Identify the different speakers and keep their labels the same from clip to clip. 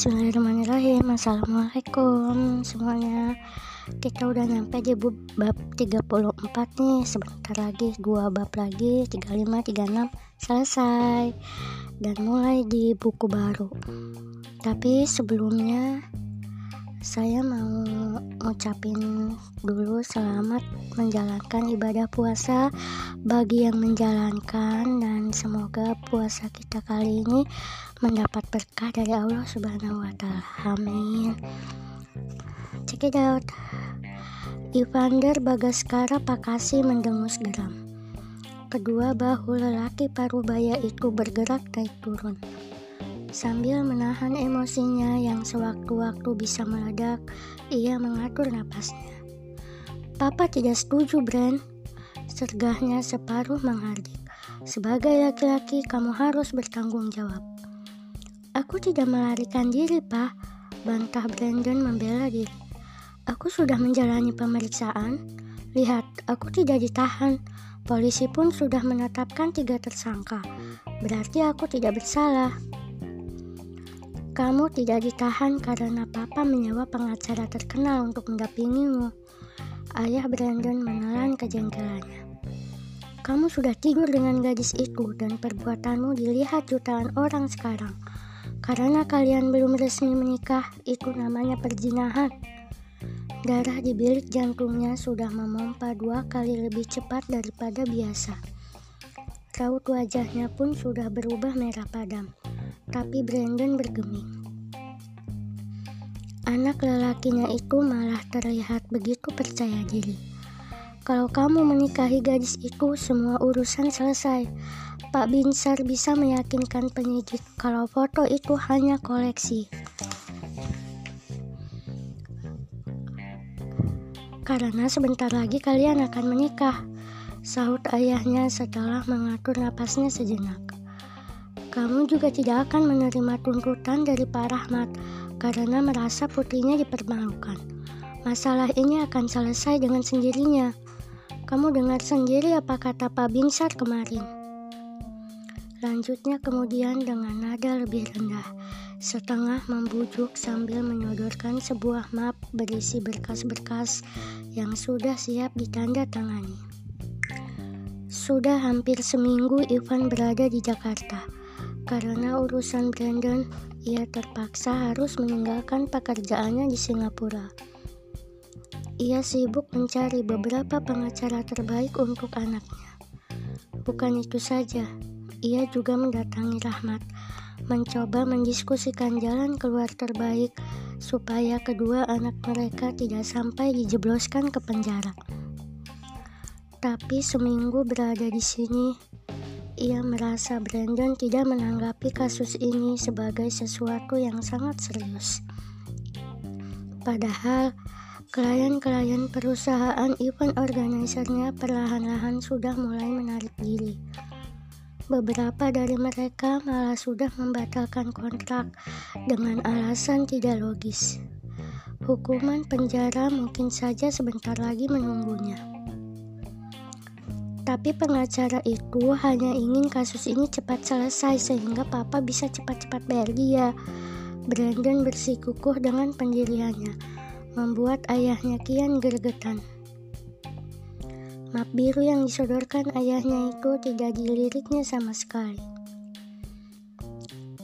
Speaker 1: Bismillahirrahmanirrahim. Assalamualaikum semuanya. Kita udah nyampe di bab 34 nih. Sebentar lagi dua bab lagi 35, 36 selesai. Dan mulai di buku baru. Tapi sebelumnya saya mau ngucapin dulu selamat menjalankan ibadah puasa bagi yang menjalankan dan semoga puasa kita kali ini mendapat berkah dari Allah Subhanahu wa taala. Amin. Check it out. Ivander Bagaskara Pakasi mendengus geram. Kedua bahu lelaki parubaya itu bergerak naik turun. Sambil menahan emosinya yang sewaktu-waktu bisa meledak, ia mengatur napasnya. Papa tidak setuju, Bran. Sergahnya separuh menghardik. Sebagai laki-laki, kamu harus bertanggung jawab. Aku tidak melarikan diri, Pak. Bantah Brandon membela diri. Aku sudah menjalani pemeriksaan. Lihat, aku tidak ditahan. Polisi pun sudah menetapkan tiga tersangka. Berarti aku tidak bersalah. Kamu tidak ditahan karena papa menyewa pengacara terkenal untuk mendampingimu. Ayah Brandon menelan kejengkelannya. Kamu sudah tidur dengan gadis itu dan perbuatanmu dilihat jutaan orang sekarang. Karena kalian belum resmi menikah, itu namanya perzinahan. Darah di bilik jantungnya sudah memompa dua kali lebih cepat daripada biasa. Raut wajahnya pun sudah berubah merah padam tapi Brandon bergeming. Anak lelakinya itu malah terlihat begitu percaya diri. Kalau kamu menikahi gadis itu, semua urusan selesai. Pak Binsar bisa meyakinkan penyidik kalau foto itu hanya koleksi. Karena sebentar lagi kalian akan menikah, sahut ayahnya setelah mengatur napasnya sejenak. Kamu juga tidak akan menerima tuntutan dari Pak Rahmat karena merasa putrinya dipermalukan. Masalah ini akan selesai dengan sendirinya. Kamu dengar sendiri apa kata Pak Binsar kemarin. Lanjutnya kemudian dengan nada lebih rendah, setengah membujuk sambil menyodorkan sebuah map berisi berkas-berkas yang sudah siap ditanda tangani. Sudah hampir seminggu Ivan berada di Jakarta. Karena urusan Brandon, ia terpaksa harus meninggalkan pekerjaannya di Singapura. Ia sibuk mencari beberapa pengacara terbaik untuk anaknya. Bukan itu saja, ia juga mendatangi Rahmat, mencoba mendiskusikan jalan keluar terbaik supaya kedua anak mereka tidak sampai dijebloskan ke penjara. Tapi seminggu berada di sini, ia merasa Brandon tidak menanggapi kasus ini sebagai sesuatu yang sangat serius. Padahal, klien-klien perusahaan event organisernya perlahan-lahan sudah mulai menarik diri. Beberapa dari mereka malah sudah membatalkan kontrak dengan alasan tidak logis. Hukuman penjara mungkin saja sebentar lagi menunggunya. Tapi pengacara itu hanya ingin kasus ini cepat selesai sehingga papa bisa cepat-cepat bayar dia. Brandon bersikukuh dengan pendiriannya, membuat ayahnya kian gergetan. Map biru yang disodorkan ayahnya itu tidak diliriknya sama sekali.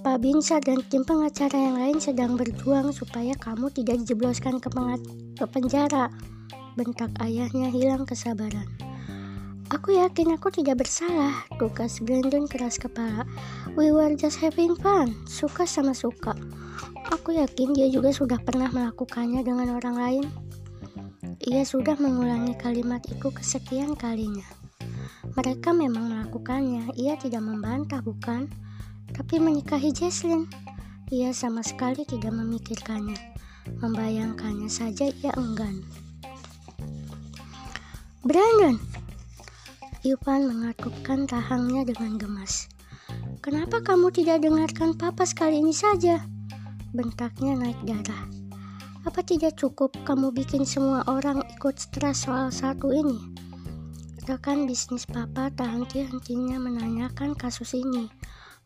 Speaker 1: Pak Binsa dan tim pengacara yang lain sedang berjuang supaya kamu tidak dijebloskan ke, ke penjara. Bentak ayahnya hilang kesabaran. Aku yakin aku tidak bersalah, tugas Brandon keras kepala. We were just having fun, suka sama suka. Aku yakin dia juga sudah pernah melakukannya dengan orang lain. Ia sudah mengulangi kalimat itu kesekian kalinya. Mereka memang melakukannya, ia tidak membantah bukan? Tapi menikahi Jesslyn, ia sama sekali tidak memikirkannya. Membayangkannya saja ia enggan. Brandon, Ivan mengatukkan rahangnya dengan gemas. Kenapa kamu tidak dengarkan papa sekali ini saja? Bentaknya naik darah. Apa tidak cukup kamu bikin semua orang ikut stres soal satu ini? Rekan bisnis papa tak henti-hentinya menanyakan kasus ini.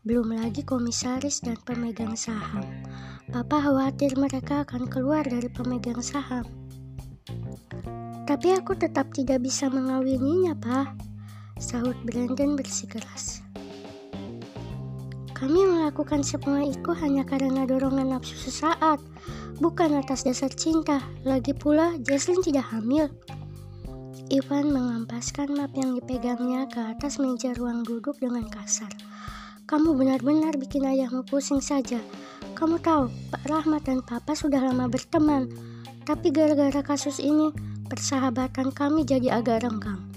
Speaker 1: Belum lagi komisaris dan pemegang saham. Papa khawatir mereka akan keluar dari pemegang saham. Tapi aku tetap tidak bisa mengawininya, Pak. Sahut Brandon bersikeras. Kami melakukan semua itu hanya karena dorongan nafsu sesaat, bukan atas dasar cinta. Lagi pula, Jesslyn tidak hamil. Ivan mengampaskan map yang dipegangnya ke atas meja ruang duduk dengan kasar. Kamu benar-benar bikin ayahmu pusing saja. Kamu tahu, Pak Rahmat dan Papa sudah lama berteman. Tapi gara-gara kasus ini, persahabatan kami jadi agak renggang.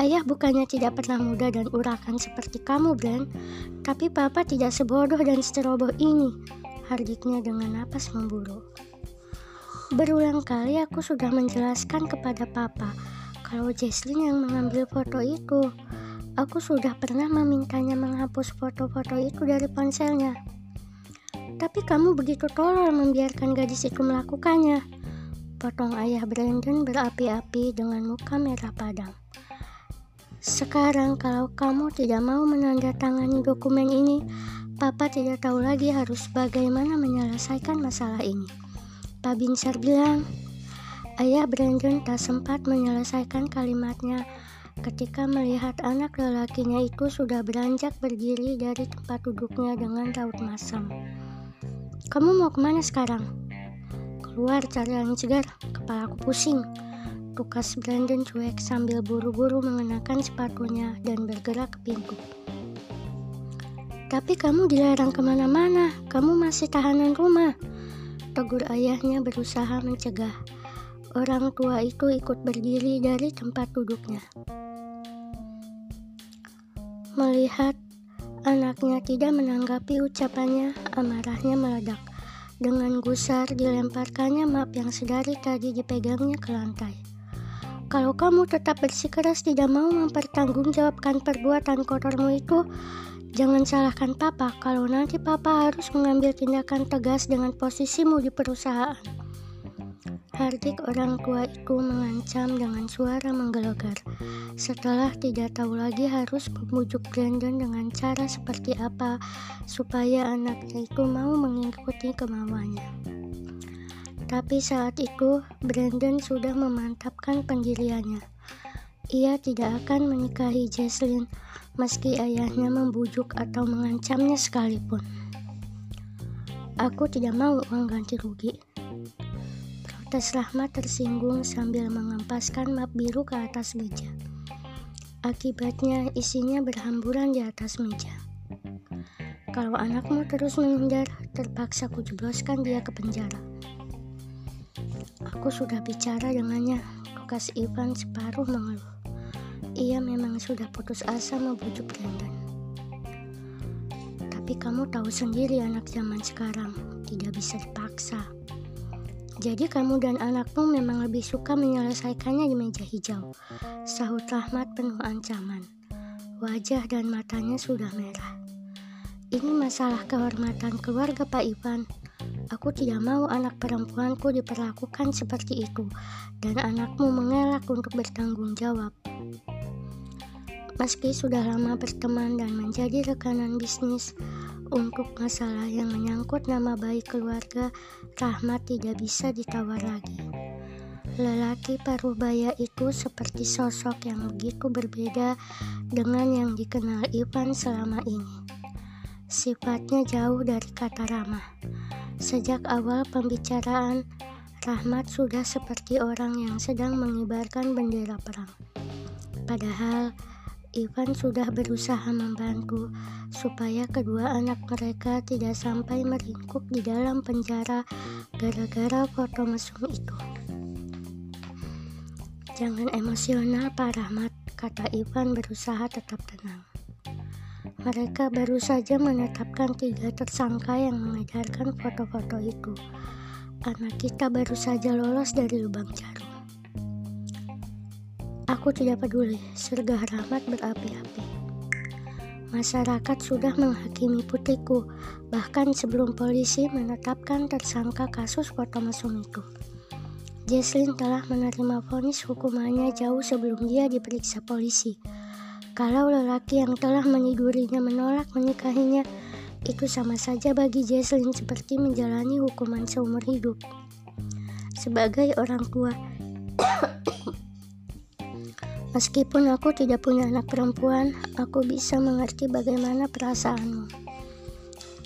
Speaker 1: Ayah bukannya tidak pernah muda dan urakan seperti kamu, Brand. Tapi papa tidak sebodoh dan seceroboh ini. Hardiknya dengan napas memburu. Berulang kali aku sudah menjelaskan kepada papa kalau Jesslyn yang mengambil foto itu. Aku sudah pernah memintanya menghapus foto-foto itu dari ponselnya. Tapi kamu begitu tolol membiarkan gadis itu melakukannya. Potong ayah Brandon berapi-api dengan muka merah padam. Sekarang kalau kamu tidak mau menandatangani dokumen ini, Papa tidak tahu lagi harus bagaimana menyelesaikan masalah ini. Pak Binsar bilang, Ayah Brandon tak sempat menyelesaikan kalimatnya ketika melihat anak lelakinya itu sudah beranjak berdiri dari tempat duduknya dengan raut masam. Kamu mau ke mana sekarang? Keluar cari angin segar, kepalaku pusing. Tukas Brandon cuek sambil buru-buru mengenakan sepatunya dan bergerak ke pintu. Tapi kamu dilarang ke mana-mana, kamu masih tahanan rumah. Tegur ayahnya berusaha mencegah. Orang tua itu ikut berdiri dari tempat duduknya. Melihat anaknya tidak menanggapi ucapannya, amarahnya meledak. Dengan gusar dilemparkannya map yang sedari tadi dipegangnya ke lantai. Kalau kamu tetap bersikeras tidak mau mempertanggungjawabkan perbuatan kotormu itu, jangan salahkan papa kalau nanti papa harus mengambil tindakan tegas dengan posisimu di perusahaan. Hardik orang tua itu mengancam dengan suara menggelegar. Setelah tidak tahu lagi harus membujuk Brandon dengan cara seperti apa supaya anaknya itu mau mengikuti kemauannya. Tapi saat itu, Brandon sudah memantapkan pendiriannya. Ia tidak akan menikahi Jesslyn meski ayahnya membujuk atau mengancamnya sekalipun. Aku tidak mau uang ganti rugi. Protes Rahmat tersinggung sambil mengampaskan map biru ke atas meja. Akibatnya isinya berhamburan di atas meja. Kalau anakmu terus menghindar, terpaksa kujebloskan dia ke penjara. Aku sudah bicara dengannya, tukas Ivan separuh mengeluh. Ia memang sudah putus asa membujuk Brandon. Tapi kamu tahu sendiri anak zaman sekarang tidak bisa dipaksa. Jadi kamu dan anakmu memang lebih suka menyelesaikannya di meja hijau. Sahut Rahmat penuh ancaman. Wajah dan matanya sudah merah. Ini masalah kehormatan keluarga Pak Ivan. Aku tidak mau anak perempuanku diperlakukan seperti itu, dan anakmu mengelak untuk bertanggung jawab. Meski sudah lama berteman dan menjadi rekanan bisnis, untuk masalah yang menyangkut nama baik keluarga, Rahmat tidak bisa ditawar lagi. Lelaki paruh baya itu seperti sosok yang begitu berbeda dengan yang dikenal Ivan selama ini. Sifatnya jauh dari kata ramah Sejak awal pembicaraan, Rahmat sudah seperti orang yang sedang mengibarkan bendera perang. Padahal Ivan sudah berusaha membantu supaya kedua anak mereka tidak sampai meringkuk di dalam penjara gara-gara foto mesum itu. Jangan emosional Pak Rahmat, kata Ivan berusaha tetap tenang. Mereka baru saja menetapkan tiga tersangka yang mengedarkan foto-foto itu. Anak kita baru saja lolos dari lubang jarum. Aku tidak peduli, sergah rahmat berapi-api. Masyarakat sudah menghakimi putriku, bahkan sebelum polisi menetapkan tersangka kasus foto mesum itu. Jesslyn telah menerima vonis hukumannya jauh sebelum dia diperiksa polisi Kalau lelaki yang telah menidurinya menolak menikahinya, itu sama saja bagi Jesslyn seperti menjalani hukuman seumur hidup. Sebagai orang tua, meskipun aku tidak punya anak perempuan, aku bisa mengerti bagaimana perasaanmu.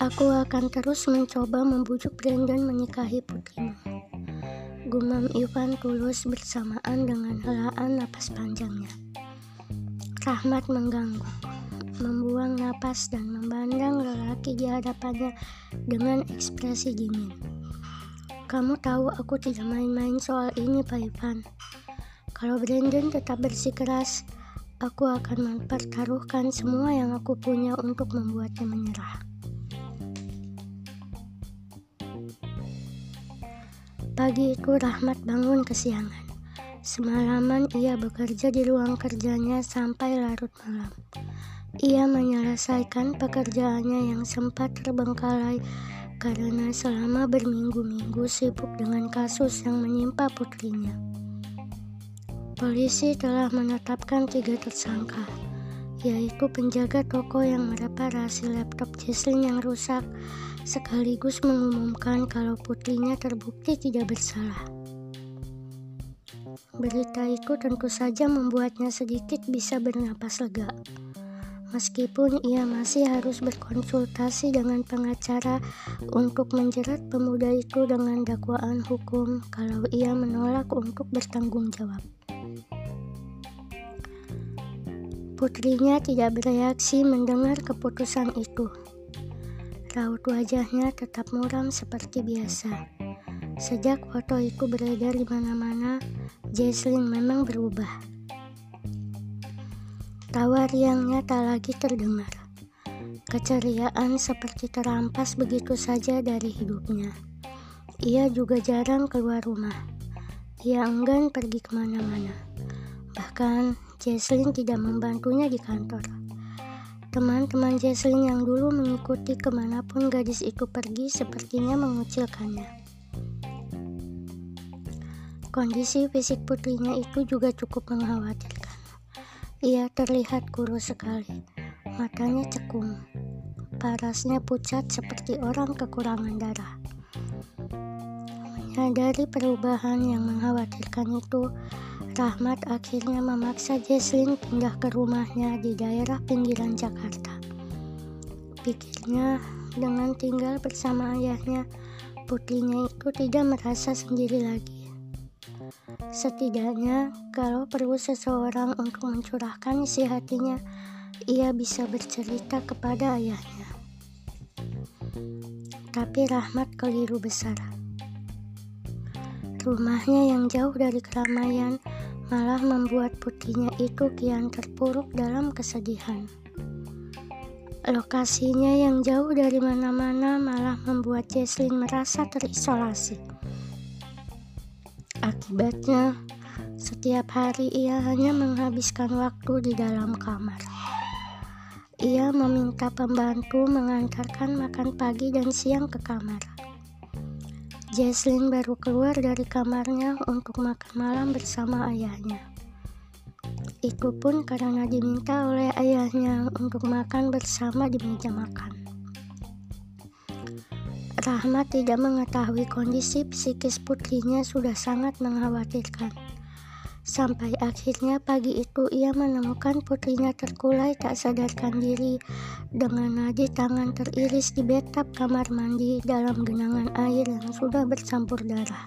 Speaker 1: Aku akan terus mencoba membujuk Brandon menikahi putrimu. Gumam Ivan tulus bersamaan dengan helaan napas panjangnya. Rahmat mengganggu, membuang napas dan memandang lelaki di hadapannya dengan ekspresi dingin. Kamu tahu aku tidak main-main soal ini, Pak Ivan. Kalau Brandon tetap bersikeras, aku akan mempertaruhkan semua yang aku punya untuk membuatnya menyerah. Pagi itu Rahmat bangun kesiangan. Semalaman ia bekerja di ruang kerjanya sampai larut malam. Ia menyelesaikan pekerjaannya yang sempat terbengkalai karena selama berminggu-minggu sibuk dengan kasus yang menimpa putrinya. Polisi telah menetapkan tiga tersangka, yaitu penjaga toko yang mereparasi laptop Jesslyn yang rusak, sekaligus mengumumkan kalau putrinya terbukti tidak bersalah. Berita itu tentu saja membuatnya sedikit bisa bernapas lega. Meskipun ia masih harus berkonsultasi dengan pengacara untuk menjerat pemuda itu dengan dakwaan hukum kalau ia menolak untuk bertanggung jawab. Putrinya tidak bereaksi mendengar keputusan itu. Raut wajahnya tetap muram seperti biasa. Sejak foto itu beredar di mana-mana, Jesslyn memang berubah. Tawa riangnya tak lagi terdengar. Keceriaan seperti terampas begitu saja dari hidupnya. Ia juga jarang keluar rumah. Ia enggan pergi ke mana-mana. Bahkan, Jesslyn tidak membantunya di kantor. Teman-teman Jesslyn yang dulu mengikuti ke mana pun gadis itu pergi sepertinya mengucilkannya. Kondisi fisik putrinya itu juga cukup mengkhawatirkan. Ia terlihat kurus sekali, matanya cekung, parasnya pucat seperti orang kekurangan darah. Menyadari perubahan yang mengkhawatirkan itu, Rahmat akhirnya memaksa Jesslyn pindah ke rumahnya di daerah pinggiran Jakarta. Pikirnya, dengan tinggal bersama ayahnya, putrinya itu tidak merasa sendiri lagi. Setidaknya, kalau perlu seseorang untuk mencurahkan isi hatinya, ia bisa bercerita kepada ayahnya. Tapi Rahmat keliru besar. Rumahnya yang jauh dari keramaian malah membuat putrinya itu kian terpuruk dalam kesedihan. Lokasinya yang jauh dari mana-mana malah membuat Jesslyn merasa terisolasi. Akibatnya, setiap hari ia hanya menghabiskan waktu di dalam kamar. Ia meminta pembantu mengantarkan makan pagi dan siang ke kamar. Jesslyn baru keluar dari kamarnya untuk makan malam bersama ayahnya. Itu pun karena diminta oleh ayahnya untuk makan bersama di meja makan. Rahmat tidak mengetahui kondisi psikis putrinya sudah sangat mengkhawatirkan. Sampai akhirnya pagi itu ia menemukan putrinya terkulai tak sadarkan diri dengan nadi tangan teriris di betap kamar mandi dalam genangan air yang sudah bercampur darah.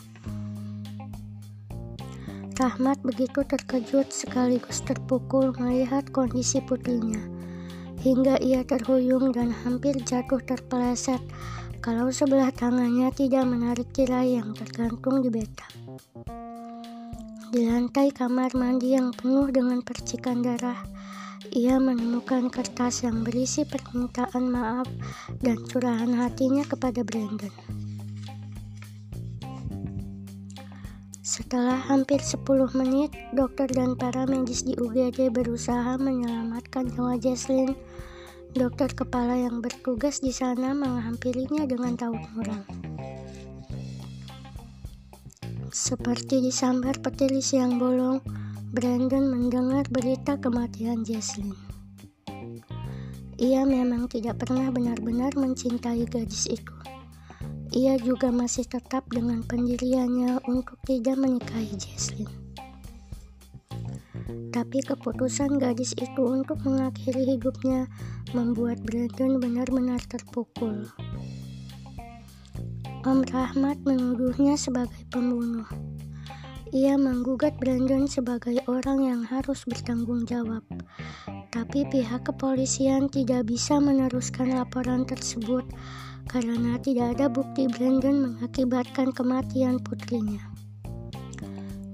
Speaker 1: Rahmat begitu terkejut sekaligus terpukul melihat kondisi putrinya, hingga ia terhuyung dan hampir jatuh terpeleset kalau sebelah tangannya tidak menarik tirai yang tergantung di betap. Di lantai kamar mandi yang penuh dengan percikan darah, ia menemukan kertas yang berisi permintaan maaf dan curahan hatinya kepada Brandon. Setelah hampir 10 menit, dokter dan para medis di UGD berusaha menyelamatkan nyawa Jesslyn Dokter kepala yang bertugas di sana menghampirinya dengan tahu muram. Seperti disambar petili siang bolong, Brandon mendengar berita kematian Jesslyn. ia memang tidak pernah benar-benar mencintai gadis itu. Ia juga masih tetap dengan pendiriannya untuk tidak menikahi Jesslyn. Tapi keputusan gadis itu untuk mengakhiri hidupnya membuat Brandon benar-benar terpukul. Om Rahmat menuduhnya sebagai pembunuh. Ia menggugat Brandon sebagai orang yang harus bertanggung jawab tapi pihak kepolisian tidak bisa meneruskan laporan tersebut karena tidak ada bukti Brandon mengakibatkan kematian putrinya.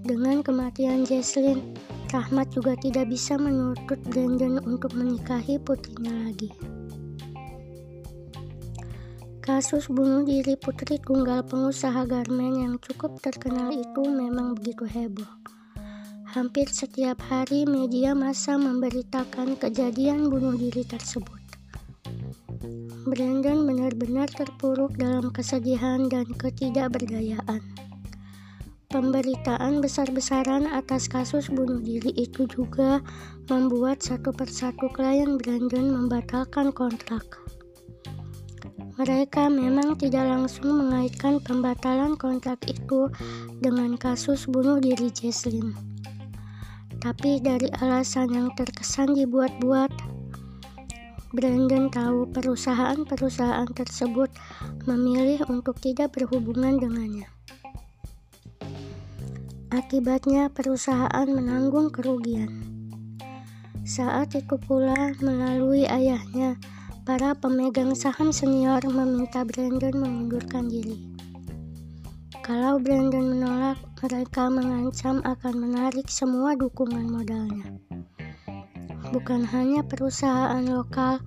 Speaker 1: Dengan kematian Jesslyn, Rahmat juga tidak bisa menuntut Brandon untuk menikahi putrinya lagi. Kasus bunuh diri putri tunggal pengusaha garmen yang cukup terkenal itu memang begitu heboh. Hampir setiap hari media massa memberitakan kejadian bunuh diri tersebut. Brandon benar-benar terpuruk dalam kesedihan dan ketidakberdayaan. Pemberitaan besar-besaran atas kasus bunuh diri itu juga membuat satu persatu klien Brandon membatalkan kontrak. Mereka memang tidak langsung mengaitkan pembatalan kontrak itu dengan kasus bunuh diri Jesslyn tapi dari alasan yang terkesan dibuat-buat. Brandon tahu perusahaan-perusahaan tersebut memilih untuk tidak berhubungan dengannya. Akibatnya, perusahaan menanggung kerugian. Saat itu pula, melalui ayahnya, para pemegang saham senior meminta Brandon mengundurkan diri. Kalau Brandon menolak, mereka mengancam akan menarik semua dukungan modalnya. Bukan hanya perusahaan lokal,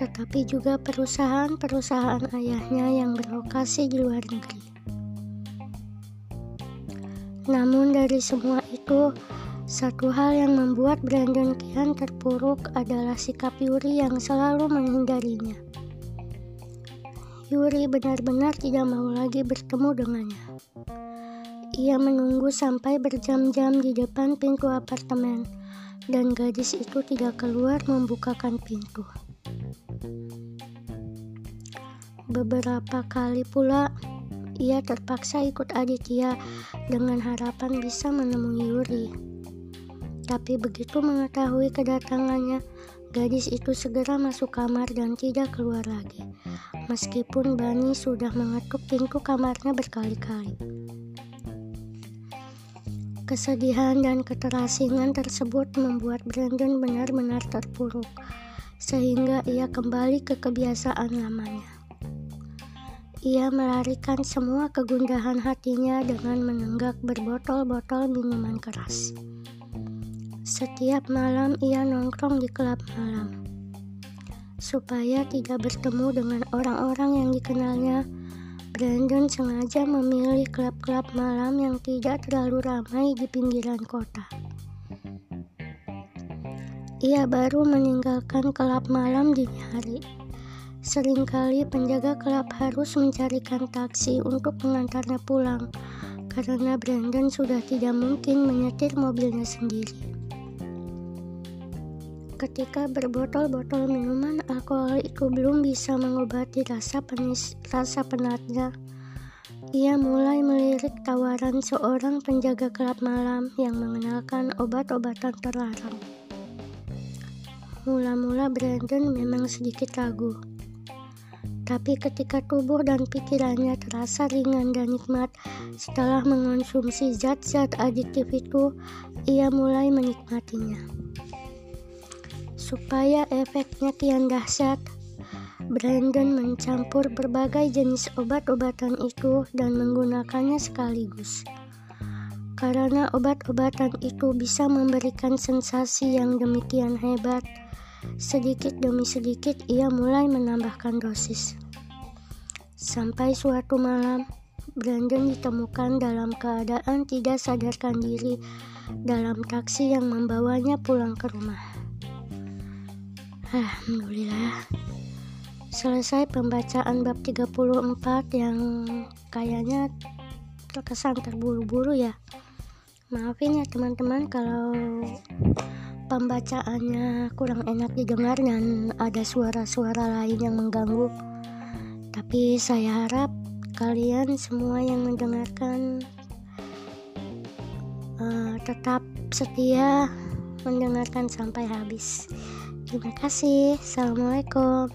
Speaker 1: tetapi juga perusahaan-perusahaan ayahnya yang berlokasi di luar negeri. Namun dari semua itu, satu hal yang membuat Brandon kian terpuruk adalah sikap Yuri yang selalu menghindarinya. Yuri benar-benar tidak mau lagi bertemu dengannya. Ia menunggu sampai berjam-jam di depan pintu apartemen, dan gadis itu tidak keluar membukakan pintu. Beberapa kali pula, ia terpaksa ikut Aditya dengan harapan bisa menemui Yuri. Tapi begitu mengetahui kedatangannya, gadis itu segera masuk kamar dan tidak keluar lagi meskipun Bani sudah mengetuk pintu kamarnya berkali-kali. Kesedihan dan keterasingan tersebut membuat Brandon benar-benar terpuruk, sehingga ia kembali ke kebiasaan lamanya. Ia melarikan semua kegundahan hatinya dengan menenggak berbotol-botol minuman keras. Setiap malam ia nongkrong di klub malam supaya tidak bertemu dengan orang-orang yang dikenalnya. Brandon sengaja memilih klub-klub malam yang tidak terlalu ramai di pinggiran kota. Ia baru meninggalkan klub malam dini hari. Seringkali penjaga klub harus mencarikan taksi untuk mengantarnya pulang karena Brandon sudah tidak mungkin menyetir mobilnya sendiri. Ketika berbotol-botol minuman alkohol itu belum bisa mengobati rasa penis, rasa penatnya, ia mulai melirik tawaran seorang penjaga klub malam yang mengenalkan obat-obatan terlarang. Mula-mula Brandon memang sedikit ragu. Tapi ketika tubuh dan pikirannya terasa ringan dan nikmat setelah mengonsumsi zat-zat adiktif itu, ia mulai menikmatinya supaya efeknya kian dahsyat. Brandon mencampur berbagai jenis obat-obatan itu dan menggunakannya sekaligus. Karena obat-obatan itu bisa memberikan sensasi yang demikian hebat, sedikit demi sedikit ia mulai menambahkan dosis. Sampai suatu malam, Brandon ditemukan dalam keadaan tidak sadarkan diri dalam taksi yang membawanya pulang ke rumah. Alhamdulillah selesai pembacaan bab 34 yang kayaknya terkesan terburu-buru ya maafin ya teman-teman kalau pembacaannya kurang enak didengar dan ada suara-suara lain yang mengganggu. Tapi saya harap kalian semua yang mendengarkan uh, tetap setia mendengarkan sampai habis. Terima kasih. Assalamualaikum.